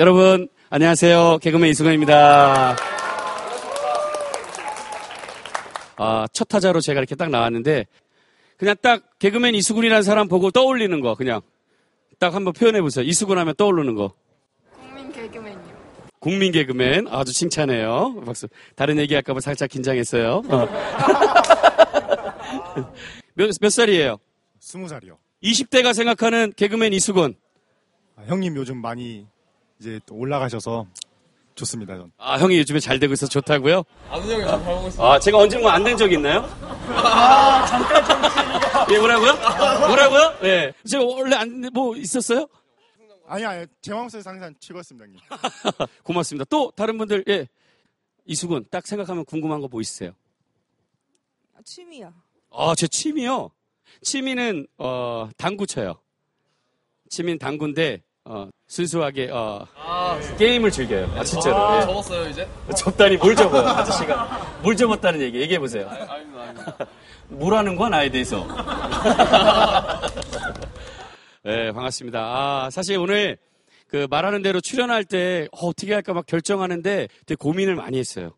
여러분, 안녕하세요. 개그맨 이승원입니다. 아, 첫 타자로 제가 이렇게 딱 나왔는데, 그냥 딱 개그맨 이수근이라는 사람 보고 떠올리는 거, 그냥. 딱 한번 표현해 보세요. 이수근 하면 떠오르는 거. 국민 개그맨이요. 국민 개그맨. 아주 칭찬해요. 박수. 다른 얘기 할까봐 살짝 긴장했어요. 어. 몇, 몇 살이에요? 스무 살이요. 20대가 생각하는 개그맨 이수근. 아, 형님 요즘 많이 이제 또 올라가셔서 좋습니다. 전. 아, 형이 요즘에 잘 되고 있어 서 좋다고요? 아는 형이 잘 보고 있어. 아, 제가 언젠가 안 된 적 있나요? 아, 잠깐 예, 뭐라고요? 뭐라고요? 예. 제가 원래 안, 뭐, 있었어요? 아니 아니 제왕에서 항상 최고였습니다, 형님. 고맙습니다. 또, 다른 분들, 예. 이수근, 딱 생각하면 궁금한 거 뭐 있으세요? 아, 취미요. 아, 제 취미요? 취미는, 어, 당구 쳐요. 취미는 당구인데, 어, 순수하게, 어, 게임을 즐겨요. 아, 진짜로. 아, 예. 접었어요 이제? 접다니 뭘 접어요, 아저씨가. 뭘 접었다는 얘기 얘기해 보세요. 아닙니다, 아닙니다. 뭐라는 거야, 나에 대해서. 네, 반갑습니다. 아, 사실 오늘 그 말하는 대로 출연할 때 어, 떻게 할까 막 결정하는데 되게 고민을 많이 했어요.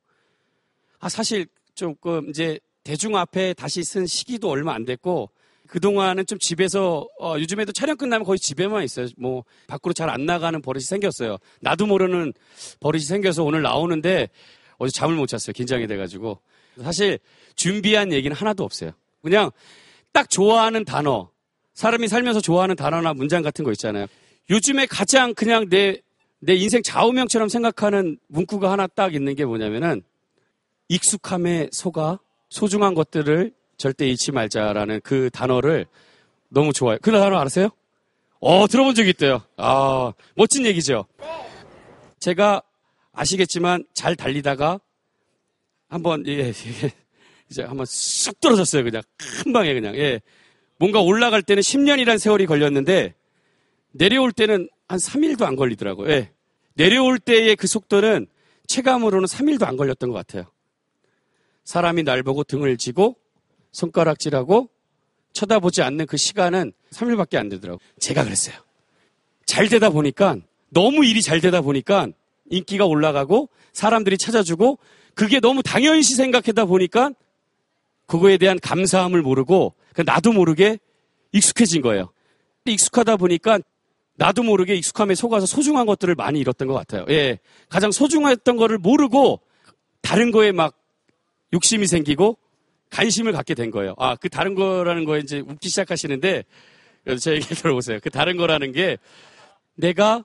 아, 사실 조금 이제 대중 앞에 다시 쓴 시기도 얼마 안 됐고 그동안은 좀 집에서 어, 요즘에도 촬영 끝나면 거의 집에만 있어요. 뭐 밖으로 잘 안 나가는 버릇이 생겼어요. 나도 모르는 버릇이 생겨서 오늘 나오는데 어제 잠을 못 잤어요. 긴장이 돼가지고 사실 준비한 얘기는 하나도 없어요. 그냥 딱 좋아하는 단어, 사람이 살면서 좋아하는 단어나 문장 같은 거 있잖아요. 요즘에 가장 그냥 내, 내 인생 좌우명처럼 생각하는 문구가 하나 딱 있는 게 뭐냐면은 익숙함에 속아 소중한 것들을 절대 잃지 말자라는 그 단어를 너무 좋아해요. 그 단어 알았어요? 어, 들어본 적이 있대요. 아, 멋진 얘기죠? 제가 아시겠지만 잘 달리다가 한번, 예, 예, 이제 한번 쑥 떨어졌어요. 그냥. 한 방에 그냥. 예. 뭔가 올라갈 때는 10년이란 세월이 걸렸는데 내려올 때는 한 3일도 안 걸리더라고요. 예. 내려올 때의 그 속도는 체감으로는 3일도 안 걸렸던 것 같아요. 사람이 날 보고 등을 쥐고 손가락질하고 쳐다보지 않는 그 시간은 3일밖에 안 되더라고요. 제가 그랬어요. 잘 되다 보니까 너무 일이 잘 되다 보니까 인기가 올라가고 사람들이 찾아주고 그게 너무 당연시 생각하다 보니까 그거에 대한 감사함을 모르고 나도 모르게 익숙해진 거예요. 익숙하다 보니까 나도 모르게 익숙함에 속아서 소중한 것들을 많이 잃었던 것 같아요. 예. 가장 소중했던 거를 모르고 다른 거에 막 욕심이 생기고 관심을 갖게 된 거예요. 아, 그 다른 거라는 거에 이제 웃기 시작하시는데 제 얘기 들어보세요. 그 다른 거라는 게 내가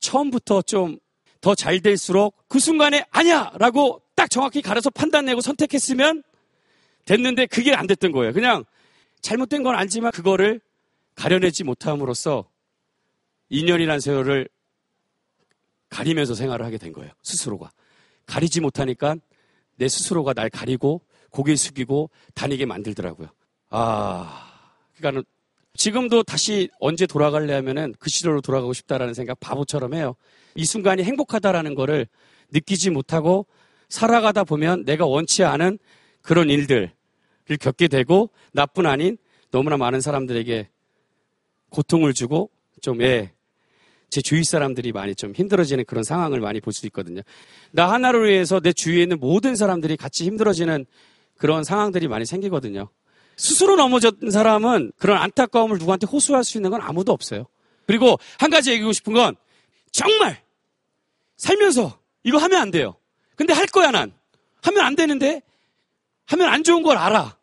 처음부터 좀 더 잘 될수록 그 순간에 아니야! 라고 딱 정확히 가려서 판단내고 선택했으면 됐는데 그게 안 됐던 거예요. 그냥 잘못된 건 알지만 그거를 가려내지 못함으로써 2년이라는 세월을 가리면서 생활을 하게 된 거예요. 스스로가. 가리지 못하니까 내 스스로가 날 가리고 고개 숙이고 다니게 만들더라고요. 아, 그러니까는 지금도 다시 언제 돌아갈래 하면은 그 시절로 돌아가고 싶다라는 생각 바보처럼 해요. 이 순간이 행복하다라는 거를 느끼지 못하고 살아가다 보면 내가 원치 않은 그런 일들을 겪게 되고 나뿐 아닌 너무나 많은 사람들에게 고통을 주고 좀, 예, 제 주위 사람들이 많이 좀 힘들어지는 그런 상황을 많이 볼 수 있거든요. 나 하나를 위해서 내 주위에 있는 모든 사람들이 같이 힘들어지는 그런 상황들이 많이 생기거든요. 스스로 넘어졌던 사람은 그런 안타까움을 누구한테 호소할 수 있는 건 아무도 없어요. 그리고 한 가지 얘기하고 싶은 건 정말 살면서 이거 하면 안 돼요. 근데 할 거야 난. 하면 안 되는데 하면 안 좋은 걸 알아.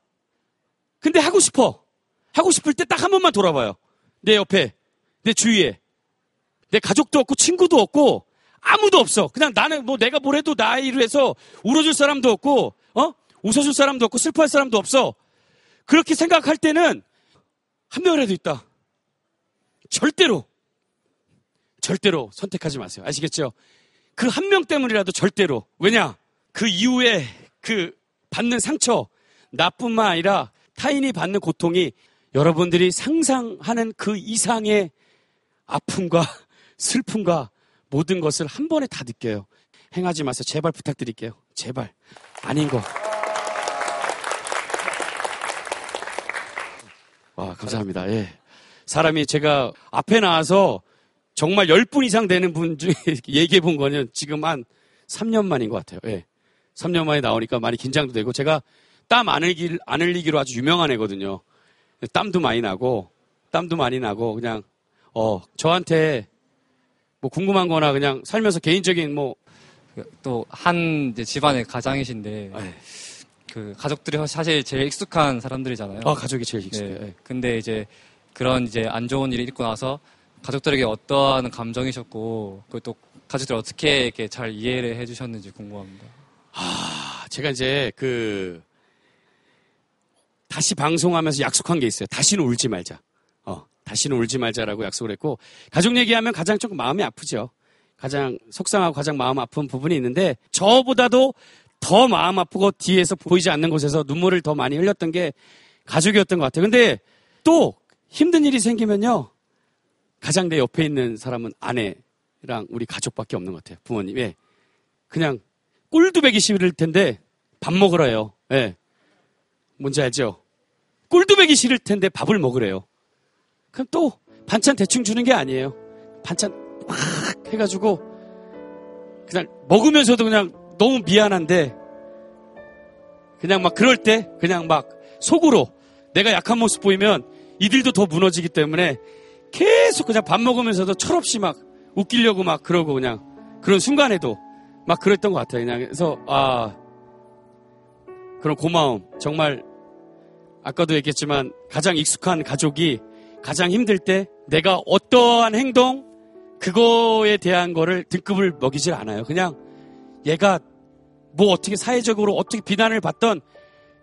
근데 하고 싶어. 하고 싶을 때 딱 한 번만 돌아봐요. 내 옆에, 내 주위에. 내 가족도 없고 친구도 없고 아무도 없어. 그냥 나는 뭐 내가 뭘 해도 나이로 해서 울어줄 사람도 없고, 어? 웃어줄 사람도 없고 슬퍼할 사람도 없어. 그렇게 생각할 때는 한 명이라도 있다. 절대로, 절대로 선택하지 마세요. 아시겠죠? 그 한 명 때문이라도 절대로. 왜냐? 그 이후에 그 받는 상처, 나뿐만 아니라 타인이 받는 고통이 여러분들이 상상하는 그 이상의 아픔과 슬픔과 모든 것을 한 번에 다 느껴요. 행하지 마세요. 제발 부탁드릴게요. 제발. 아닌 거. 와, 감사합니다. 예. 사람이 제가 앞에 나와서 정말 10분 이상 되는 분 중에 얘기해 본 거는 지금 한 3년 만인 것 같아요. 예. 3년 만에 나오니까 많이 긴장도 되고 제가 땀 안 흘리기, 안 흘리기로 아주 유명한 애거든요. 땀도 많이 나고 땀도 많이 나고 그냥 어 저한테 뭐 궁금한 거나 그냥 살면서 개인적인 뭐 또 한 집안의 가장이신데 예. 그 가족들이 사실 제일 익숙한 사람들이잖아요. 아, 가족이 제일 익숙해요. 네. 예. 근데 이제 그런 이제 안 좋은 일이 있고 나서 가족들에게 어떠한 감정이셨고 그리고 또 가족들 어떻게 이렇게 잘 이해를 해주셨는지 궁금합니다. 아, 제가 이제 그 다시 방송하면서 약속한 게 있어요. 다시는 울지 말자. 어, 다시는 울지 말자라고 약속을 했고 가족 얘기하면 가장 조금 마음이 아프죠. 가장 속상하고 가장 마음 아픈 부분이 있는데 저보다도 더 마음 아프고 뒤에서 보이지 않는 곳에서 눈물을 더 많이 흘렸던 게 가족이었던 것 같아요. 근데 또 힘든 일이 생기면요. 가장 내 옆에 있는 사람은 아내랑 우리 가족밖에 없는 것 같아요. 부모님. 예. 그냥 베기 싫을 텐데 밥 먹으래요. 예. 뭔지 알죠? 베기 싫을 텐데 밥을 먹으래요. 그럼 또 반찬 대충 주는 게 아니에요. 반찬 막 해가지고 그냥 먹으면서도 그냥 너무 미안한데 그냥 막 그럴 때 그냥 막 속으로 내가 약한 모습 보이면 이들도 더 무너지기 때문에 계속 그냥 밥 먹으면서도 철없이 막 웃기려고 막 그러고 그냥 그런 순간에도 막 그랬던 것 같아요. 그냥 그래서 아 그런 고마움 정말 아까도 얘기했지만 가장 익숙한 가족이 가장 힘들 때 내가 어떠한 행동 그거에 대한 거를 등급을 먹이질 않아요. 그냥 얘가 뭐 어떻게 사회적으로 어떻게 비난을 받던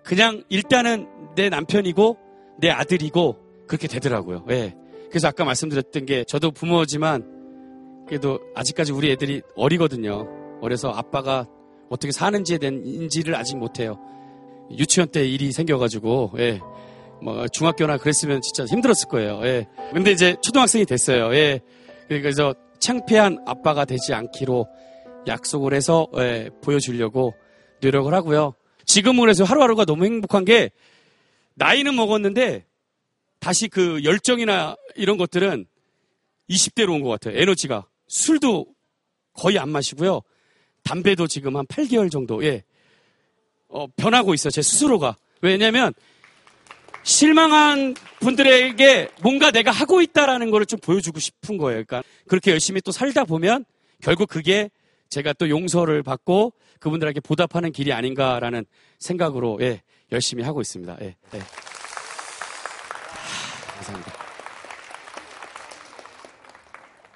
그냥 일단은 내 남편이고 내 아들이고 그렇게 되더라고요. 예. 그래서 아까 말씀드렸던 게 저도 부모지만 그래도 아직까지 우리 애들이 어리거든요. 어려서 아빠가 어떻게 사는지에 대한 인지를 아직 못해요. 유치원 때 일이 생겨가지고 예. 뭐 중학교나 그랬으면 진짜 힘들었을 거예요. 예. 근데 이제 초등학생이 됐어요. 예. 그래서 창피한 아빠가 되지 않기로 약속을 해서 예, 보여주려고 노력을 하고요. 지금으로 해서 하루하루가 너무 행복한 게 나이는 먹었는데 다시 그 열정이나 이런 것들은 20대로 온 것 같아요. 에너지가 술도 거의 안 마시고요. 담배도 지금 한 8개월 정도 예. 어, 변하고 있어요. 제 스스로가. 왜냐면 실망한 분들에게 뭔가 내가 하고 있다라는 거를 좀 보여주고 싶은 거예요. 그러니까 그렇게 열심히 또 살다 보면 결국 그게 제가 또 용서를 받고 그분들에게 보답하는 길이 아닌가라는 생각으로 예, 열심히 하고 있습니다. 예, 예. 하, 감사합니다.